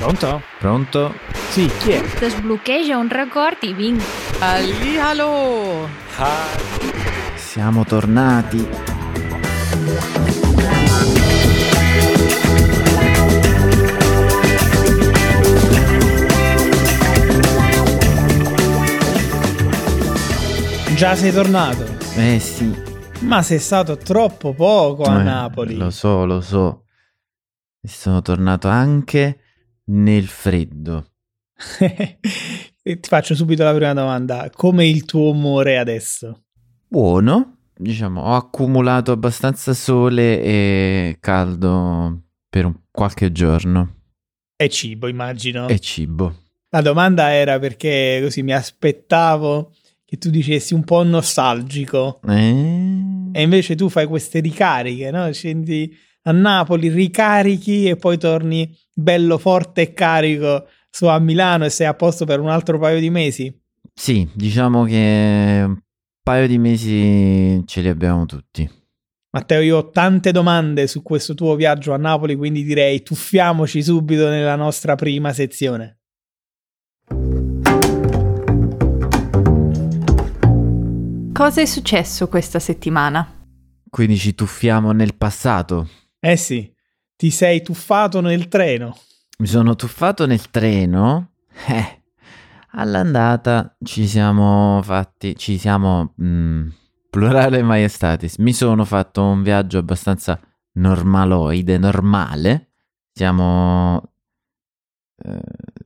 Pronto? Pronto? Sì, chi è? Desbloqueja un record i vinc. Allihalo! Siamo tornati. Già sei tornato? Eh sì. Ma sei stato troppo poco a Eh, Napoli. Lo so, lo so. E sono tornato anche nel freddo. E ti faccio subito la prima domanda. Come il tuo umore adesso? Buono. Diciamo, ho accumulato abbastanza sole e caldo per un- qualche giorno. È cibo, immagino. E cibo. La domanda era perché così mi aspettavo che tu dicessi un po' nostalgico. Eh? E invece tu fai queste ricariche, no? Scendi a Napoli, ricarichi e poi torni bello forte e carico su a Milano e sei a posto per un altro paio di mesi. Sì, diciamo che un paio di mesi ce li abbiamo tutti. Matteo, io ho tante domande su questo tuo viaggio a Napoli, quindi direi tuffiamoci subito nella nostra prima sezione. Cosa è successo questa settimana? Quindi ci tuffiamo nel passato. Eh sì, ti sei tuffato nel treno. Mi sono tuffato nel treno. Eh, all'andata ci siamo fatti, ci siamo, mm, plurale maestatis, mi sono fatto un viaggio abbastanza normaloide, normale. Siamo... eh,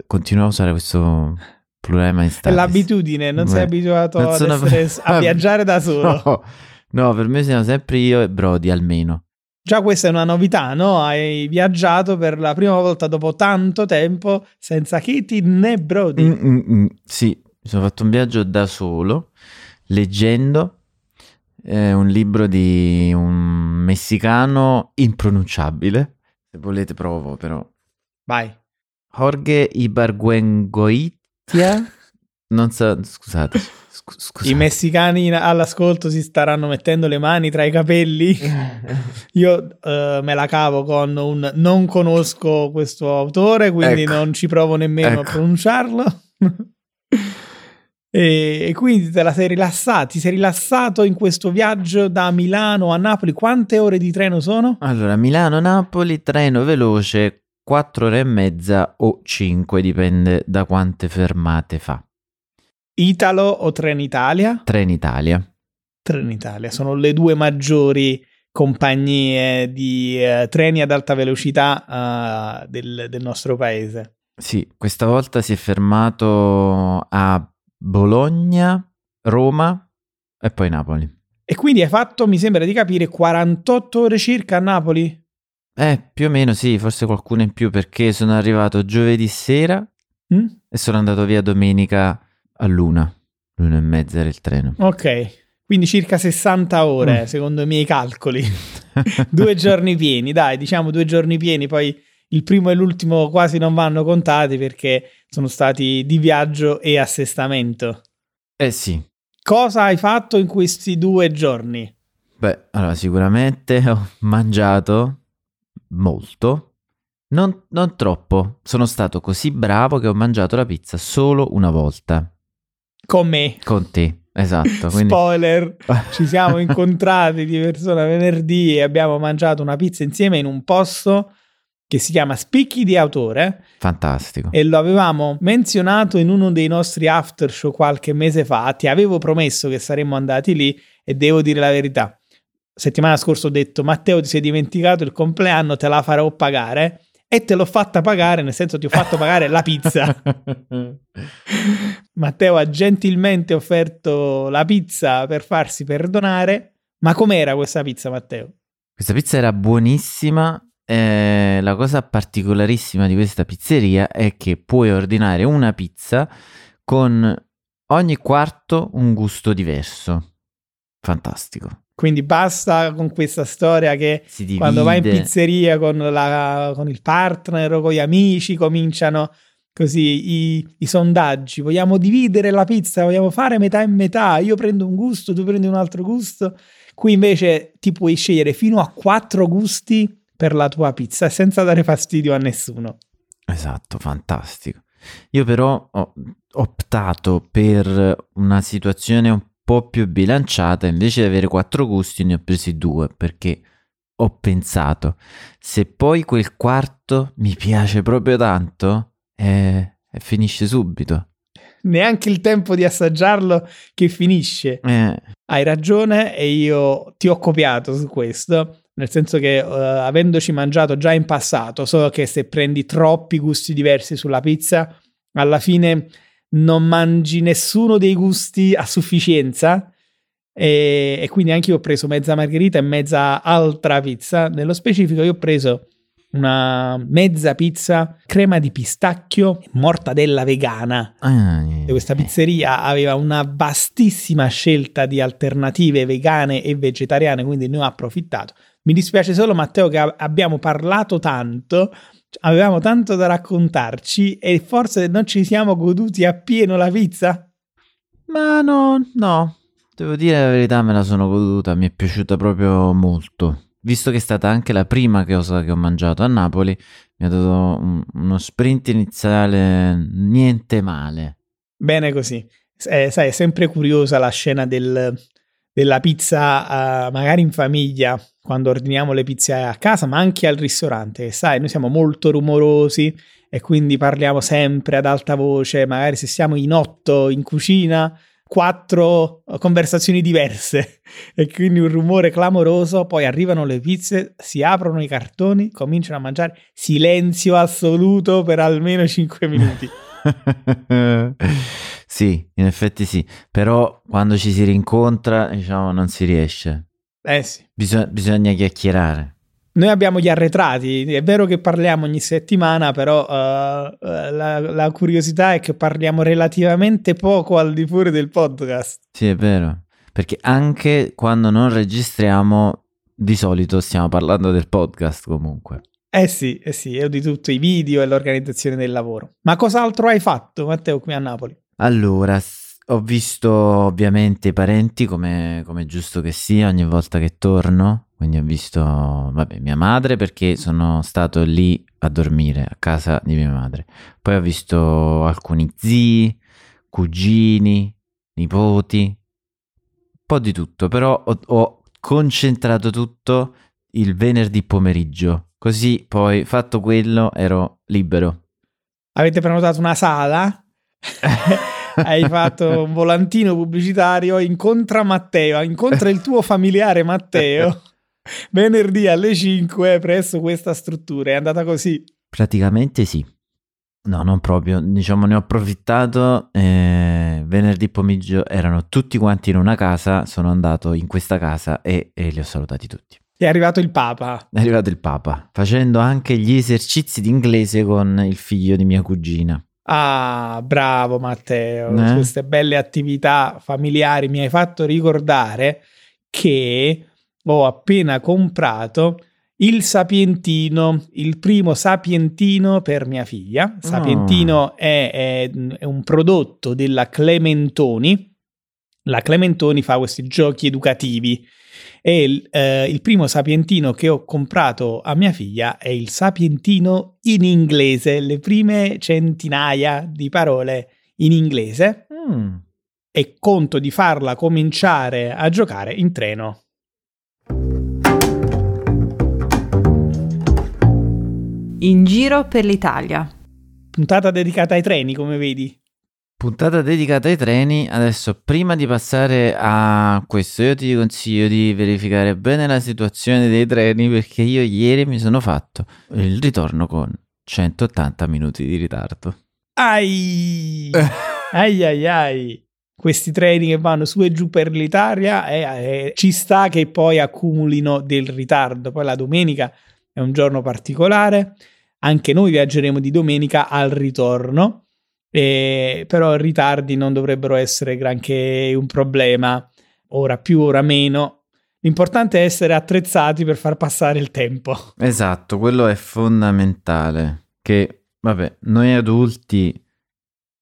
continuo a usare questo plurale È maestatis. l'abitudine, non sei Beh, abituato non sono- essere- a viaggiare da solo. No, no, per me siamo sempre io e Brody almeno. Già questa è una novità, no? Hai viaggiato per la prima volta dopo tanto tempo senza Kitty né Brody. Mm, mm, mm. Sì, mi sono fatto un viaggio da solo, leggendo eh, un libro di un messicano impronunciabile. Se volete provo, però. Vai. Jorge Ibargüengoitia? Non so, scusate. scu- scusate. I messicani all'ascolto si staranno mettendo le mani tra i capelli. Io eh, me la cavo con un non conosco questo autore, quindi Ecco. non ci provo nemmeno a Ecco. pronunciarlo. e, e quindi te la sei rilassato, ti sei rilassato in questo viaggio da Milano a Napoli. Quante ore di treno sono? Allora, Milano-Napoli, treno veloce, 4 ore e mezza o 5, dipende da quante fermate fa. Italo o Trenitalia? Trenitalia. Trenitalia sono le due maggiori compagnie di eh, treni ad alta velocità eh, del, del nostro paese. Sì, questa volta si è fermato a Bologna, Roma e poi Napoli. E quindi hai fatto, mi sembra di capire, 48 ore circa a Napoli? Eh, più o meno sì, forse qualcuno in più perché sono arrivato giovedì sera Mm? e sono andato via domenica a luna. L'una e mezza era il treno. Ok, quindi circa 60 ore, Mm. secondo i miei calcoli. due giorni pieni, dai, diciamo due giorni pieni, poi il primo e l'ultimo quasi non vanno contati perché sono stati di viaggio e assestamento. Eh sì, Cosa hai fatto in questi due giorni? beh, allora sicuramente ho mangiato molto, non, non troppo. Sono stato così bravo che ho mangiato la pizza solo una volta Con me. con te. Esatto, quindi... Spoiler, ci siamo incontrati di persona venerdì e abbiamo mangiato una pizza insieme in un posto che si chiama Spicchi di Autore Fantastico. e lo avevamo menzionato in uno dei nostri after show qualche mese fa. Ti avevo promesso che saremmo andati lì e devo dire la verità. Settimana scorsa ho detto Matteo ti sei dimenticato il compleanno, te la farò pagare e te l'ho fatta pagare, nel senso ti ho fatto pagare la pizza. Matteo ha gentilmente offerto la pizza per farsi perdonare. Ma com'era questa pizza, Matteo? Questa pizza era buonissima. eh, la cosa particolarissima di questa pizzeria è che puoi ordinare una pizza con ogni quarto un gusto diverso. Fantastico. Quindi basta con questa storia che quando vai in pizzeria con, la- con il partner o con gli amici cominciano così i, i sondaggi. Vogliamo dividere la pizza, vogliamo fare metà e metà. Io prendo un gusto, tu prendi un altro gusto. Qui invece ti puoi scegliere fino a quattro gusti per la tua pizza senza dare fastidio a nessuno. Esatto, fantastico. Io però ho optato per una situazione un po' più bilanciata, invece di avere quattro gusti ne ho presi due perché ho pensato, se poi quel quarto mi piace proprio tanto, eh, eh, finisce subito. Neanche il tempo di assaggiarlo che finisce. Eh, Hai ragione e io ti ho copiato su questo, nel senso che eh, avendoci mangiato già in passato, so che se prendi troppi gusti diversi sulla pizza, alla fine non mangi nessuno dei gusti a sufficienza e, e quindi anche io ho preso mezza margherita e mezza altra pizza. Nello specifico io ho preso una mezza pizza crema di pistacchio mortadella vegana. eh, E questa pizzeria aveva una vastissima scelta di alternative vegane e vegetariane, quindi ne ho approfittato. Mi dispiace solo, Matteo, che abbiamo parlato tanto, avevamo tanto da raccontarci e forse non ci siamo goduti appieno la pizza. Ma no, no, devo dire la verità, me la sono goduta, mi è piaciuta proprio molto. Visto che è stata anche la prima cosa che ho mangiato a Napoli, mi ha dato un- uno sprint iniziale niente male. Bene così. Eh, sai, è sempre curiosa la scena del- della pizza, eh, magari in famiglia, quando ordiniamo le pizze a casa, ma anche al ristorante. Sai, noi siamo molto rumorosi e quindi parliamo sempre ad alta voce, magari se siamo in otto in cucina, quattro conversazioni diverse e quindi un rumore clamoroso, poi arrivano le pizze, si aprono i cartoni, cominciano a mangiare, silenzio assoluto per almeno 5 minuti. sì, in effetti sì, però quando ci si rincontra, diciamo, non si riesce. Eh sì. Bisog- bisogna chiacchierare. Noi abbiamo gli arretrati, è vero che parliamo ogni settimana, però eh, la, la curiosità è che parliamo relativamente poco al di fuori del podcast. Sì, è vero. Perché anche quando non registriamo, di solito stiamo parlando del podcast comunque. Eh sì, eh sì, io di tutto, i video e l'organizzazione del lavoro. Ma cos'altro hai fatto, Matteo, qui a Napoli? Allora, ho visto ovviamente i parenti come, come è giusto che sia ogni volta che torno. Quindi ho visto, vabbè, mia madre perché sono stato lì a dormire a casa di mia madre. Poi ho visto alcuni zii, cugini, nipoti, un po' di tutto, però ho, ho concentrato tutto il venerdì pomeriggio. Così poi, fatto quello, ero libero. Avete prenotato una sala? Hai fatto un volantino pubblicitario, incontra Matteo, incontra il tuo familiare Matteo venerdì alle 5 presso questa struttura. È andata così. Praticamente sì. No, non proprio. Diciamo, ne ho approfittato. eh, venerdì pomeriggio erano tutti quanti in una casa. Sono andato in questa casa e, e li ho salutati tutti. È arrivato il Papa. È arrivato il Papa, facendo anche gli esercizi di inglese con il figlio di mia cugina. Ah, bravo Matteo. Eh? Queste belle attività familiari mi hai fatto ricordare che ho appena comprato il Sapientino, il primo Sapientino per mia figlia. Sapientino è, è- è un prodotto della Clementoni. La Clementoni fa questi giochi educativi e il, eh, il primo Sapientino che ho comprato a mia figlia è il Sapientino in inglese, le prime centinaia di parole in inglese Mm. e conto di farla cominciare a giocare in treno. In giro per l'Italia. Puntata dedicata ai treni, come vedi. Puntata dedicata ai treni. Adesso, prima di passare a questo, io ti consiglio di verificare bene la situazione dei treni perché io ieri mi sono fatto il ritorno con 180 minuti di ritardo. Ai! ai ai ai! Questi treni che vanno su e giù per l'Italia eh, eh, ci sta che poi accumulino del ritardo. Poi la domenica è un giorno particolare. Anche noi viaggeremo di domenica al ritorno. Eh, però ritardi non dovrebbero essere granché un problema, ora più, ora meno. L'importante è essere attrezzati per far passare il tempo. Esatto, quello è fondamentale. Che, vabbè, noi adulti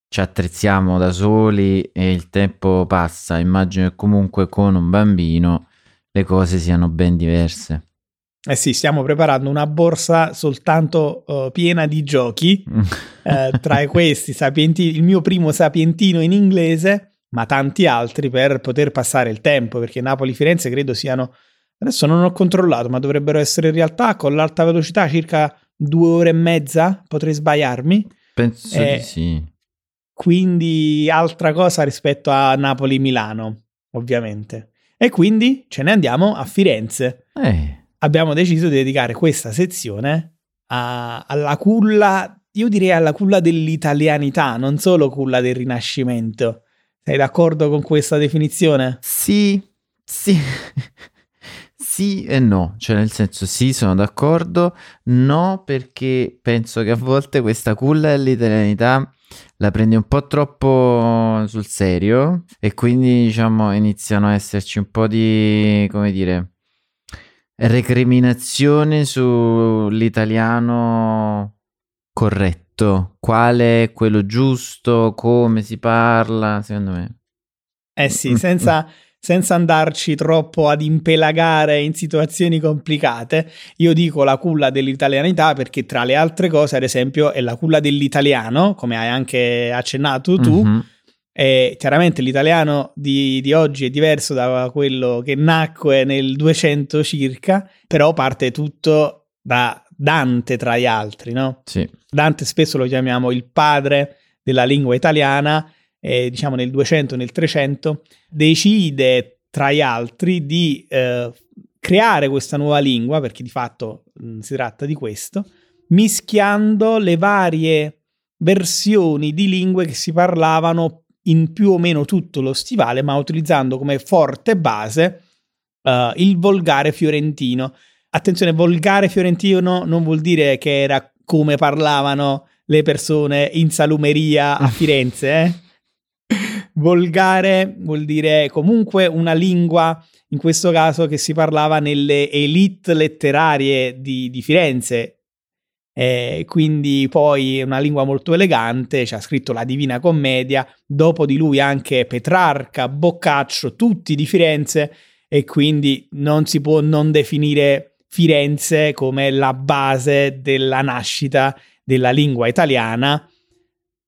ci attrezziamo da soli e il tempo passa. Immagino che comunque con un bambino le cose siano ben diverse. Eh sì, stiamo preparando una borsa soltanto uh, piena di giochi, uh, tra questi sapienti- il mio primo sapientino in inglese, ma tanti altri per poter passare il tempo, perché Napoli-Firenze credo siano, adesso non ho controllato, ma dovrebbero essere in realtà con l'alta velocità circa due ore e mezza, potrei sbagliarmi. Penso Eh, di sì. Quindi altra cosa rispetto a Napoli-Milano, ovviamente. E quindi ce ne andiamo a Firenze. Eh, abbiamo deciso di dedicare questa sezione a- alla culla, io direi alla culla dell'italianità, non solo culla del Rinascimento. Sei d'accordo con questa definizione? sì, sì. Sì e no, cioè nel senso sì, sono d'accordo, no perché penso che a volte questa culla dell'italianità la prendi un po' troppo sul serio e quindi diciamo iniziano a esserci un po' di, come dire, recriminazione sull'italiano corretto, quale è quello giusto, come si parla, secondo me. Eh sì, senza, senza andarci troppo ad impelagare in situazioni complicate, io dico la culla dell'italianità perché tra le altre cose, ad esempio, è la culla dell'italiano, come hai anche accennato tu, Mhm. E chiaramente l'italiano di, di oggi è diverso da quello che nacque nel 200 circa, però parte tutto da Dante tra gli altri, no? Sì. Dante spesso lo chiamiamo il padre della lingua italiana, e diciamo nel 200 e nel 300 decide tra gli altri di eh, creare questa nuova lingua, perché di fatto mh, si tratta di questo, mischiando le varie versioni di lingue che si parlavano in più o meno tutto lo stivale, ma utilizzando come forte base eh, il volgare fiorentino. Attenzione, volgare fiorentino non vuol dire che era come parlavano le persone in salumeria a Firenze. eh. Volgare vuol dire comunque una lingua, in questo caso, che si parlava nelle elite letterarie di, di Firenze. Eh, quindi poi una lingua molto elegante, ci ha scritto la Divina Commedia, dopo di lui anche Petrarca, Boccaccio, tutti di Firenze e quindi non si può non definire Firenze come la base della nascita della lingua italiana,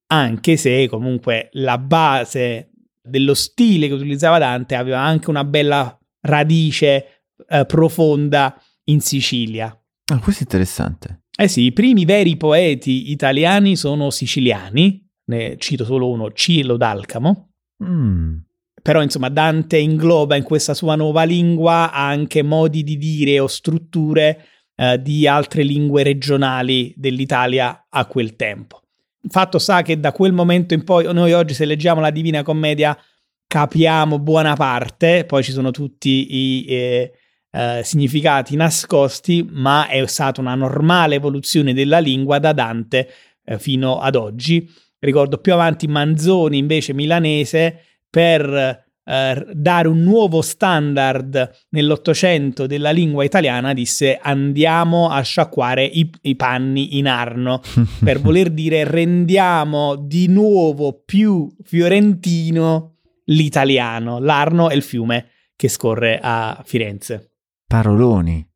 anche se comunque la base dello stile che utilizzava Dante aveva anche una bella radice eh, profonda in Sicilia. Ah, questo è interessante. Eh sì, i primi veri poeti italiani sono siciliani, ne cito solo uno, Cielo d'Alcamo, Mm. però insomma Dante ingloba in questa sua nuova lingua anche modi di dire o strutture eh, di altre lingue regionali dell'Italia a quel tempo. Fatto sta che da quel momento in poi, noi oggi se leggiamo la Divina Commedia capiamo buona parte, poi ci sono tutti i eh, eh, significati nascosti, ma è stata una normale evoluzione della lingua da Dante eh, fino ad oggi. Ricordo più avanti Manzoni, invece milanese, per eh, dare un nuovo standard nell'Ottocento della lingua italiana, disse andiamo a sciacquare i, i panni in Arno, per voler dire rendiamo di nuovo più fiorentino l'italiano. L'Arno è il fiume che scorre a Firenze. Paroloni.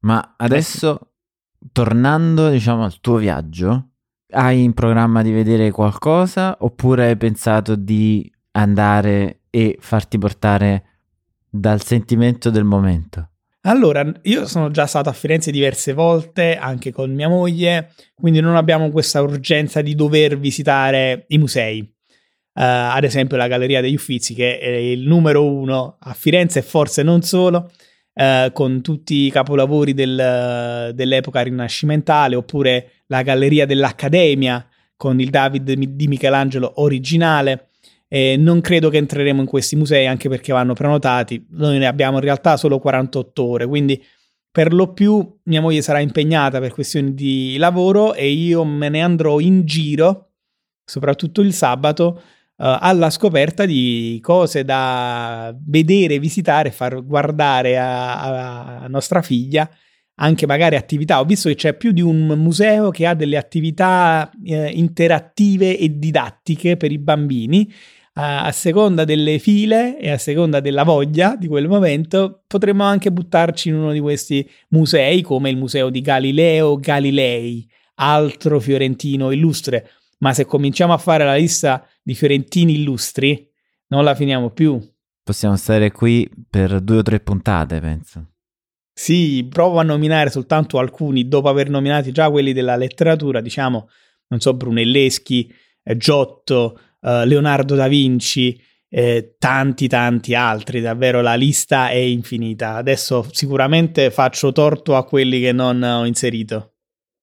Ma adesso, tornando, diciamo, al tuo viaggio, hai in programma di vedere qualcosa oppure hai pensato di andare e farti portare dal sentimento del momento? Allora, io sono già stato a Firenze diverse volte, anche con mia moglie, quindi non abbiamo questa urgenza di dover visitare i musei. Eh, ad esempio la Galleria degli Uffizi, che è il numero uno a Firenze e forse non solo, eh, con tutti i capolavori del- dell'epoca rinascimentale, oppure la Galleria dell'Accademia con il David di Michelangelo originale. E non credo che entreremo in questi musei anche perché vanno prenotati. Noi ne abbiamo in realtà solo 48 ore, quindi per lo più mia moglie sarà impegnata per questioni di lavoro e io me ne andrò in giro, soprattutto il sabato, eh, alla scoperta di cose da vedere, visitare, far guardare a, a- nostra figlia, anche magari attività. Ho visto che c'è più di un museo che ha delle attività eh, interattive e didattiche per i bambini. a seconda delle file e a seconda della voglia di quel momento, potremmo anche buttarci in uno di questi musei, come il museo di Galileo Galilei, altro fiorentino illustre. Ma se cominciamo a fare la lista di fiorentini illustri, non la finiamo più. Possiamo stare qui per due o tre puntate, penso. Sì, provo a nominare soltanto alcuni, dopo aver nominati già quelli della letteratura, diciamo, non so, Brunelleschi, eh, Giotto, eh, Leonardo da Vinci, eh, tanti tanti altri, davvero la lista è infinita. Adesso sicuramente faccio torto a quelli che non ho inserito.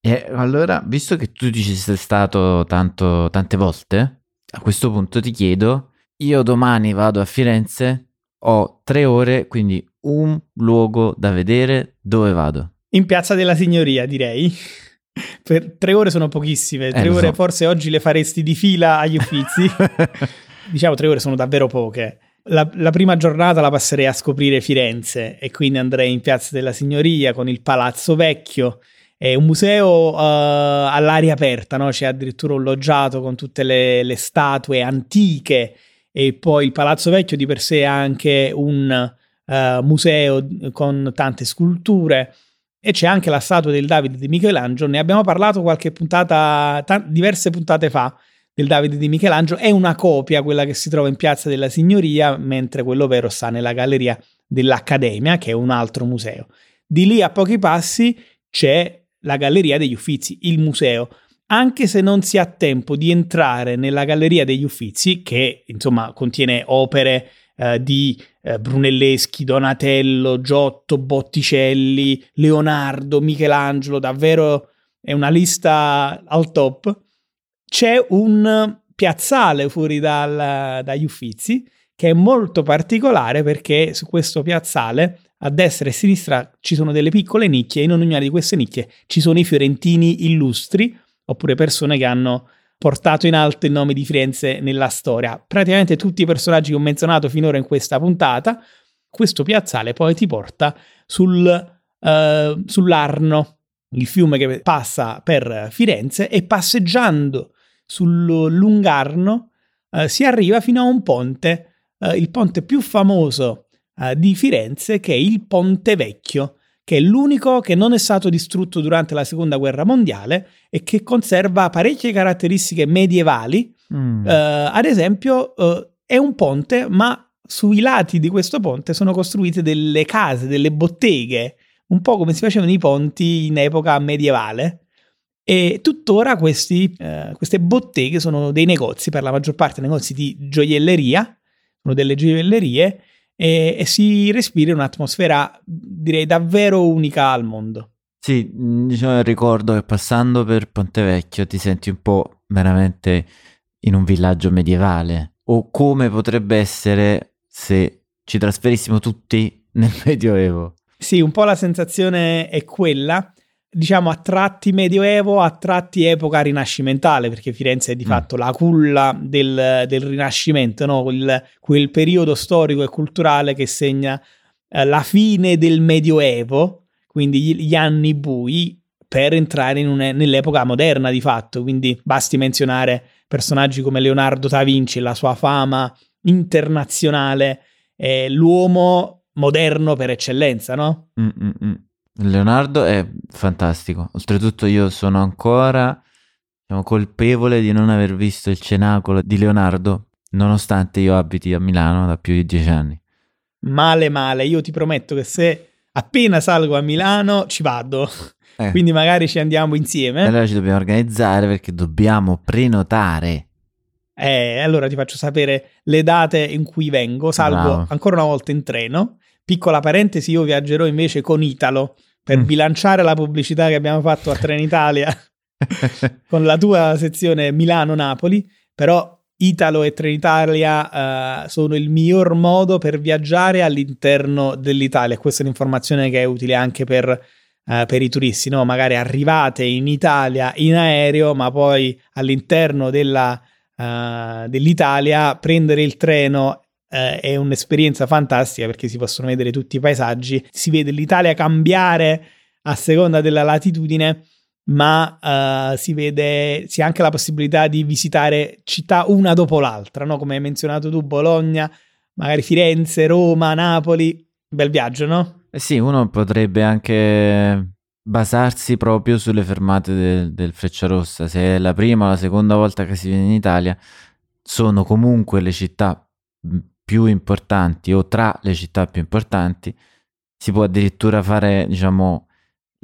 E allora, visto che tu ci sei stato tanto, tante volte, a questo punto ti chiedo, io domani vado a Firenze, ho tre ore, quindi un luogo da vedere, dove vado? In Piazza della Signoria, direi. Per tre ore sono pochissime, tre Eh, ore so. forse oggi le faresti di fila agli uffizi. diciamo tre ore sono davvero poche. La, la prima giornata la passerei a scoprire Firenze e quindi andrei in Piazza della Signoria con il Palazzo Vecchio. È un museo eh, all'aria aperta, no? c'è addirittura un loggiato con tutte le, le statue antiche e poi il Palazzo Vecchio di per sé è anche un eh, museo con tante sculture e c'è anche la statua del Davide di Michelangelo. Ne abbiamo parlato qualche puntata, ta- diverse puntate fa del Davide di Michelangelo. È una copia, quella che si trova in Piazza della Signoria, mentre quello vero sta nella galleria dell'Accademia, che è un altro museo. Di lì a pochi passi c'è la Galleria degli Uffizi, il museo. Anche se non si ha tempo di entrare nella Galleria degli Uffizi, che insomma contiene opere eh, di eh, Brunelleschi, Donatello, Giotto, Botticelli, Leonardo, Michelangelo, davvero è una lista al top. C'è un piazzale fuori dal- dagli Uffizi che è molto particolare perché su questo piazzale a destra e a sinistra ci sono delle piccole nicchie e in ognuna di queste nicchie ci sono i fiorentini illustri oppure persone che hanno portato in alto il nome di Firenze nella storia. Praticamente tutti i personaggi che ho menzionato finora in questa puntata, questo piazzale poi ti porta sul, eh, sull'Arno, il fiume che passa per Firenze, e passeggiando sul lungarno eh, si arriva fino a un ponte, eh, il ponte più famoso eh, di Firenze, che è il Ponte Vecchio, che è l'unico che non è stato distrutto durante la Seconda Guerra Mondiale e che conserva parecchie caratteristiche medievali. Mm. Eh, ad esempio, eh, è un ponte, ma sui lati di questo ponte sono costruite delle case, delle botteghe, un po' come si facevano i ponti in epoca medievale. E tuttora questi, eh, queste botteghe sono dei negozi, per la maggior parte negozi di gioielleria, sono delle gioiellerie e, e si respira un'atmosfera, direi, davvero unica al mondo. Sì, mh, diciamo, ricordo che passando per Ponte Vecchio ti senti un po' veramente in un villaggio medievale. O come potrebbe essere se ci trasferissimo tutti nel Medioevo. Sì, un po' la sensazione è quella, diciamo a tratti medioevo, a tratti epoca rinascimentale, perché Firenze è di Mm. fatto la culla del, del Rinascimento, no? quel, quel periodo storico e culturale che segna eh, la fine del Medioevo, quindi gli, gli anni bui, per entrare in un- nell'epoca moderna di fatto. Quindi basti menzionare personaggi come Leonardo da Vinci la sua fama internazionale, è l'uomo moderno per eccellenza, no? Mm, mm, mm. Leonardo è fantastico. Oltretutto io sono ancora diciamo, colpevole di non aver visto il cenacolo di Leonardo, nonostante io abiti a Milano da più di dieci anni. Male, male. Io ti prometto che se appena salgo a Milano ci vado. Eh, Quindi magari ci andiamo insieme. allora ci dobbiamo organizzare perché dobbiamo prenotare. Eh, allora ti faccio sapere le date in cui vengo. Salgo Bravo. ancora una volta in treno. Piccola parentesi, io viaggerò invece con Italo per Mm. bilanciare la pubblicità che abbiamo fatto a Trenitalia con la tua sezione Milano-Napoli. Però Italo e Trenitalia eh, sono il miglior modo per viaggiare all'interno dell'Italia. Questa è un'informazione che è utile anche per, eh, per i turisti, no? Magari arrivate in Italia in aereo, ma poi all'interno della, eh, dell'Italia prendere il treno eh, è un'esperienza fantastica perché si possono vedere tutti i paesaggi, si vede l'Italia cambiare a seconda della latitudine ma uh, si vede, si ha anche la possibilità di visitare città una dopo l'altra, no? come hai menzionato tu, Bologna, magari Firenze, Roma, Napoli, bel viaggio, no? Eh sì, uno potrebbe anche basarsi proprio sulle fermate del, del Frecciarossa, se è la prima o la seconda volta che si viene in Italia, sono comunque le città più importanti o tra le città più importanti, si può addirittura fare, diciamo,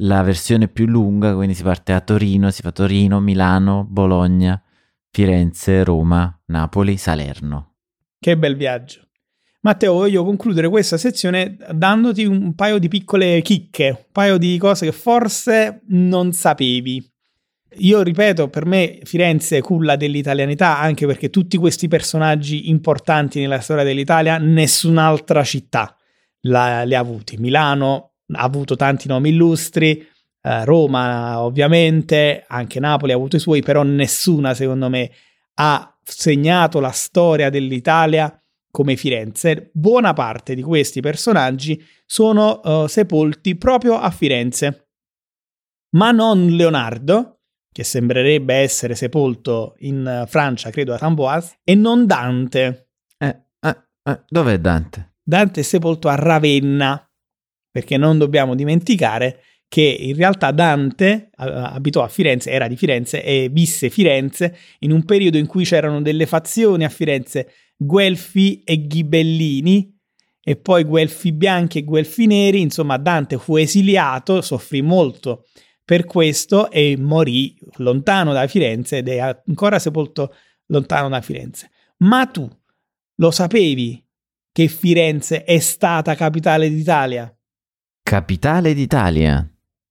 la versione più lunga, quindi si parte a Torino, si fa Torino, Milano, Bologna, Firenze, Roma, Napoli, Salerno. Che bel viaggio. Matteo, voglio concludere questa sezione dandoti un paio di piccole chicche, un paio di cose che forse non sapevi. Io ripeto, per me Firenze è culla dell'italianità, anche perché tutti questi personaggi importanti nella storia dell'Italia, nessun'altra città la, li ha avuti. Milano ha avuto tanti nomi illustri, eh, Roma ovviamente, anche Napoli ha avuto i suoi, però nessuna secondo me ha segnato la storia dell'Italia come Firenze. Buona parte di questi personaggi sono uh, sepolti proprio a Firenze, ma non Leonardo, che sembrerebbe essere sepolto in Francia, credo a Amboise, e non Dante. Eh, eh, eh, dov'è Dante? Dante è sepolto a Ravenna, perché non dobbiamo dimenticare che in realtà Dante abitò a Firenze, era di Firenze e visse Firenze in un periodo in cui c'erano delle fazioni a Firenze, Guelfi e Ghibellini, e poi Guelfi bianchi e Guelfi neri, insomma Dante fu esiliato, soffrì molto per questo e morì lontano da Firenze ed è ancora sepolto lontano da Firenze. Ma tu lo sapevi che Firenze è stata capitale d'Italia? Capitale d'Italia?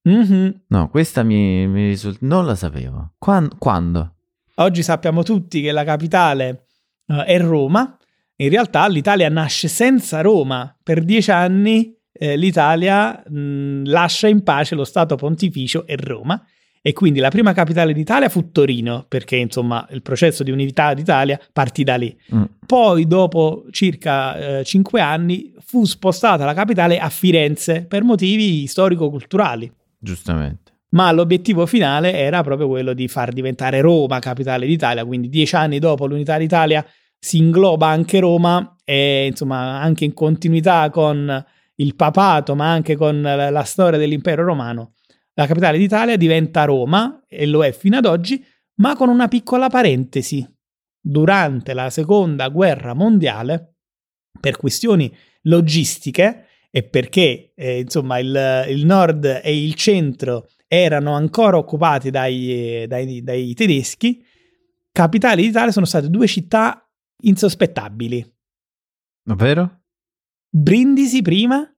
Mm-hmm. No, questa mi, mi risulta... non la sapevo. Quando? quando? Oggi sappiamo tutti che la capitale uh, è Roma. In realtà l'Italia nasce senza Roma. Per dieci anni eh, l'Italia mh, lascia in pace lo Stato pontificio e Roma e quindi la prima capitale d'Italia fu Torino, perché insomma il processo di unità d'Italia partì da lì. Mm. Poi, dopo circa eh, cinque anni, fu spostata la capitale a Firenze per motivi storico-culturali. Giustamente. Ma l'obiettivo finale era proprio quello di far diventare Roma capitale d'Italia, quindi dieci anni dopo l'unità d'Italia si ingloba anche Roma e insomma anche in continuità con il papato, ma anche con la, la storia dell'impero romano la capitale d'Italia diventa Roma e lo è fino ad oggi, ma con una piccola parentesi. Durante la seconda guerra mondiale, per questioni logistiche e perché eh, insomma il, il, nord e il centro erano ancora occupati dai, dai, dai tedeschi, capitali d'Italia sono state due città insospettabili. Ovvero? Brindisi prima,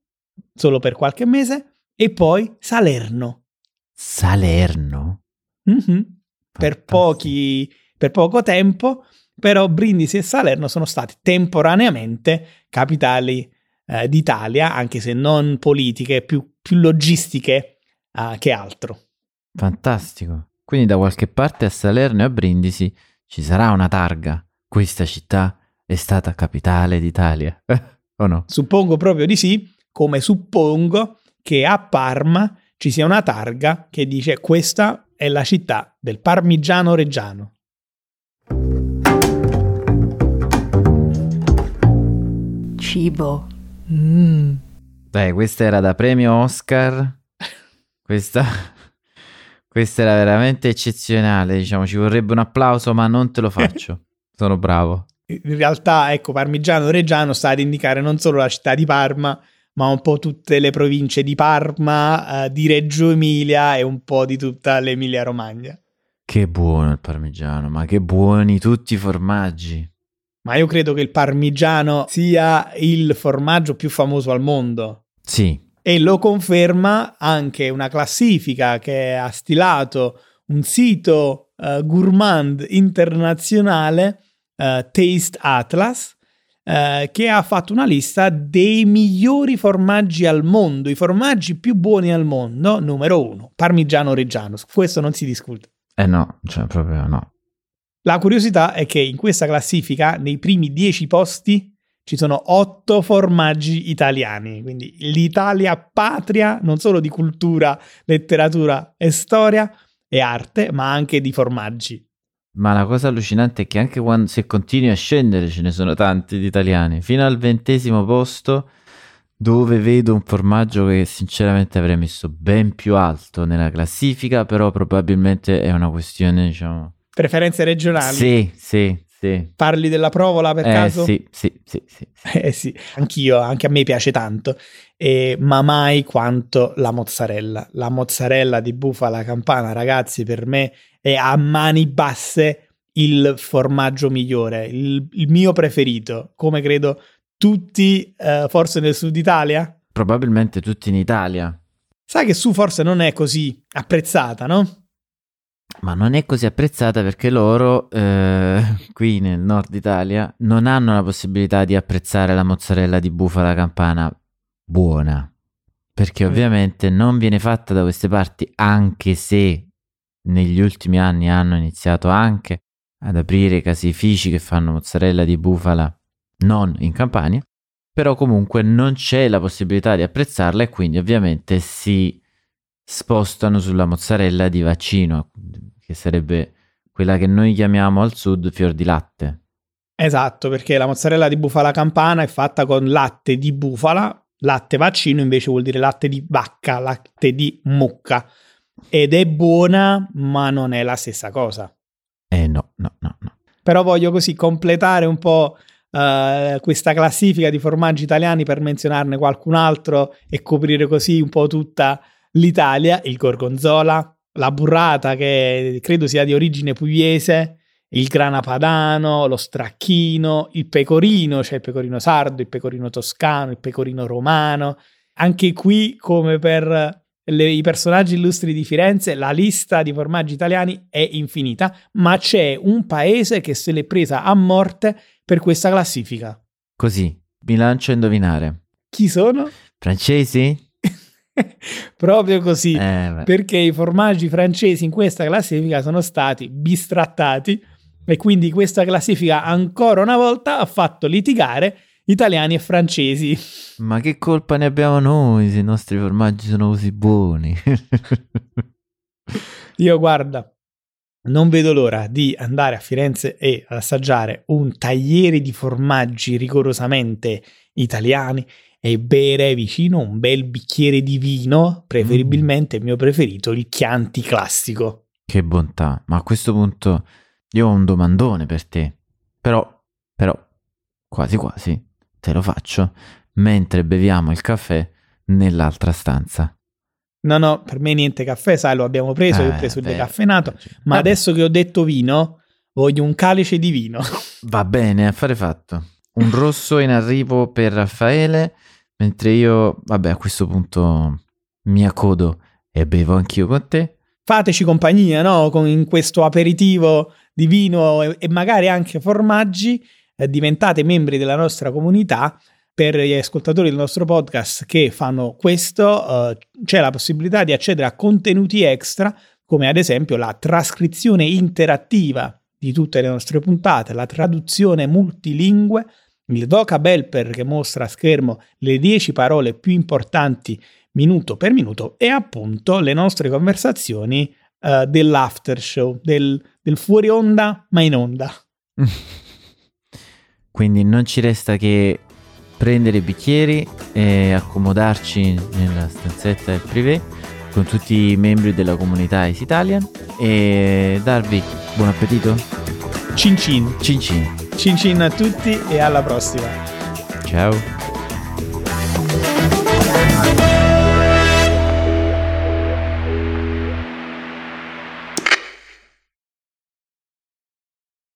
solo per qualche mese, e poi Salerno. Salerno? Mm-hmm. Per, pochi, per poco tempo, però Brindisi e Salerno sono stati temporaneamente capitali eh, d'Italia, anche se non politiche, più, più logistiche eh, che altro. Fantastico. Quindi da qualche parte a Salerno e a Brindisi ci sarà una targa. Questa città è stata capitale d'Italia. o no? Suppongo proprio di sì, come suppongo che a Parma ci sia una targa che dice questa è la città del parmigiano reggiano. Cibo. Mm. Beh, questa era da premio Oscar. Questa, questa era veramente eccezionale. Diciamo, ci vorrebbe un applauso, ma non te lo faccio. Sono bravo. In realtà, ecco, Parmigiano Reggiano sta ad indicare non solo la città di Parma, ma un po' tutte le province di Parma, uh, di Reggio Emilia e un po' di tutta l'Emilia Romagna. Che buono il parmigiano, ma che buoni tutti i formaggi. Ma io credo che il parmigiano sia il formaggio più famoso al mondo. Sì. E lo conferma anche una classifica che ha stilato un sito uh, gourmand internazionale, uh, Taste Atlas, eh, che ha fatto una lista dei migliori formaggi al mondo, i formaggi più buoni al mondo, numero uno, parmigiano reggiano, su questo non si discute. Eh no, cioè proprio no. La curiosità è che in questa classifica, nei primi dieci posti, ci sono otto formaggi italiani, quindi l'Italia patria non solo di cultura, letteratura e storia, e arte, ma anche di formaggi. Ma la cosa allucinante è che anche quando, se continui a scendere ce ne sono tanti di italiani, fino al ventesimo posto dove vedo un formaggio che sinceramente avrei messo ben più alto nella classifica, però probabilmente è una questione, diciamo... Preferenze regionali? Sì, sì, sì. Parli della provola per eh, caso? Sì, sì, sì, sì, sì. Eh sì, anch'io, anche a me piace tanto, eh, ma mai quanto la mozzarella. La mozzarella di bufala campana, ragazzi, per me è a mani basse il formaggio migliore, il, il mio preferito, come credo tutti, eh, forse nel sud Italia? Probabilmente tutti in Italia. Sai che su forse non è così apprezzata, no? Ma non è così apprezzata perché loro, eh, qui nel nord Italia, non hanno la possibilità di apprezzare la mozzarella di bufala campana buona. Perché ovviamente non viene fatta da queste parti, anche se negli ultimi anni hanno iniziato anche ad aprire caseifici che fanno mozzarella di bufala non in Campania, però comunque non c'è la possibilità di apprezzarla e quindi ovviamente si spostano sulla mozzarella di vaccino, che sarebbe quella che noi chiamiamo al sud fior di latte. Esatto, perché la mozzarella di bufala campana è fatta con latte di bufala, latte vaccino invece vuol dire latte di vacca, latte di mucca. Ed è buona, ma non è la stessa cosa. Eh no, no, no, no. Però voglio così completare un po' uh, questa classifica di formaggi italiani per menzionarne qualcun altro e coprire così un po' tutta l'Italia, il gorgonzola, la burrata che credo sia di origine pugliese, il grana padano, lo stracchino, il pecorino, c'è cioè il pecorino sardo, il pecorino toscano, il pecorino romano. Anche qui, come per le, i personaggi illustri di Firenze, la lista di formaggi italiani è infinita, ma c'è un paese che se l'è presa a morte per questa classifica. Così, bilancio a indovinare. Chi sono? Francesi? Proprio così, Eh, perché i formaggi francesi in questa classifica sono stati bistrattati e quindi questa classifica ancora una volta ha fatto litigare italiani e francesi. Ma che colpa ne abbiamo noi se i nostri formaggi sono così buoni? Io guarda, non vedo l'ora di andare a Firenze e assaggiare un tagliere di formaggi rigorosamente italiani e bere vicino un bel bicchiere di vino, preferibilmente il mio preferito, il Chianti classico. che bontà. Ma a questo punto io ho un domandone per te. Però, però, quasi quasi, te lo faccio mentre beviamo il caffè nell'altra stanza. No, no, per me niente caffè, sai, lo abbiamo preso, io ho Eh, preso il decaffeinato, ma Vabbè, adesso che ho detto vino, voglio un calice di vino. Va bene, affare fatto. Un rosso in arrivo per Raffaele, mentre io, vabbè, a questo punto mi accodo e bevo anch'io con te. Fateci compagnia, no? Con in questo aperitivo di vino e, e magari anche formaggi, eh, diventate membri della nostra comunità. Per gli ascoltatori del nostro podcast che fanno questo, eh, c'è la possibilità di accedere a contenuti extra, come ad esempio la trascrizione interattiva di tutte le nostre puntate, la traduzione multilingue, il Doc Helper che mostra a schermo le 10 parole più importanti minuto per minuto e appunto le nostre conversazioni eh, dell'after show, del, del fuori onda ma in onda. Quindi non ci resta che prendere i bicchieri e accomodarci nella stanzetta del privé con tutti i membri della comunità Is Italian e darvi buon appetito. Cin cin, Cin cin. Cin cin a tutti e alla prossima. Ciao.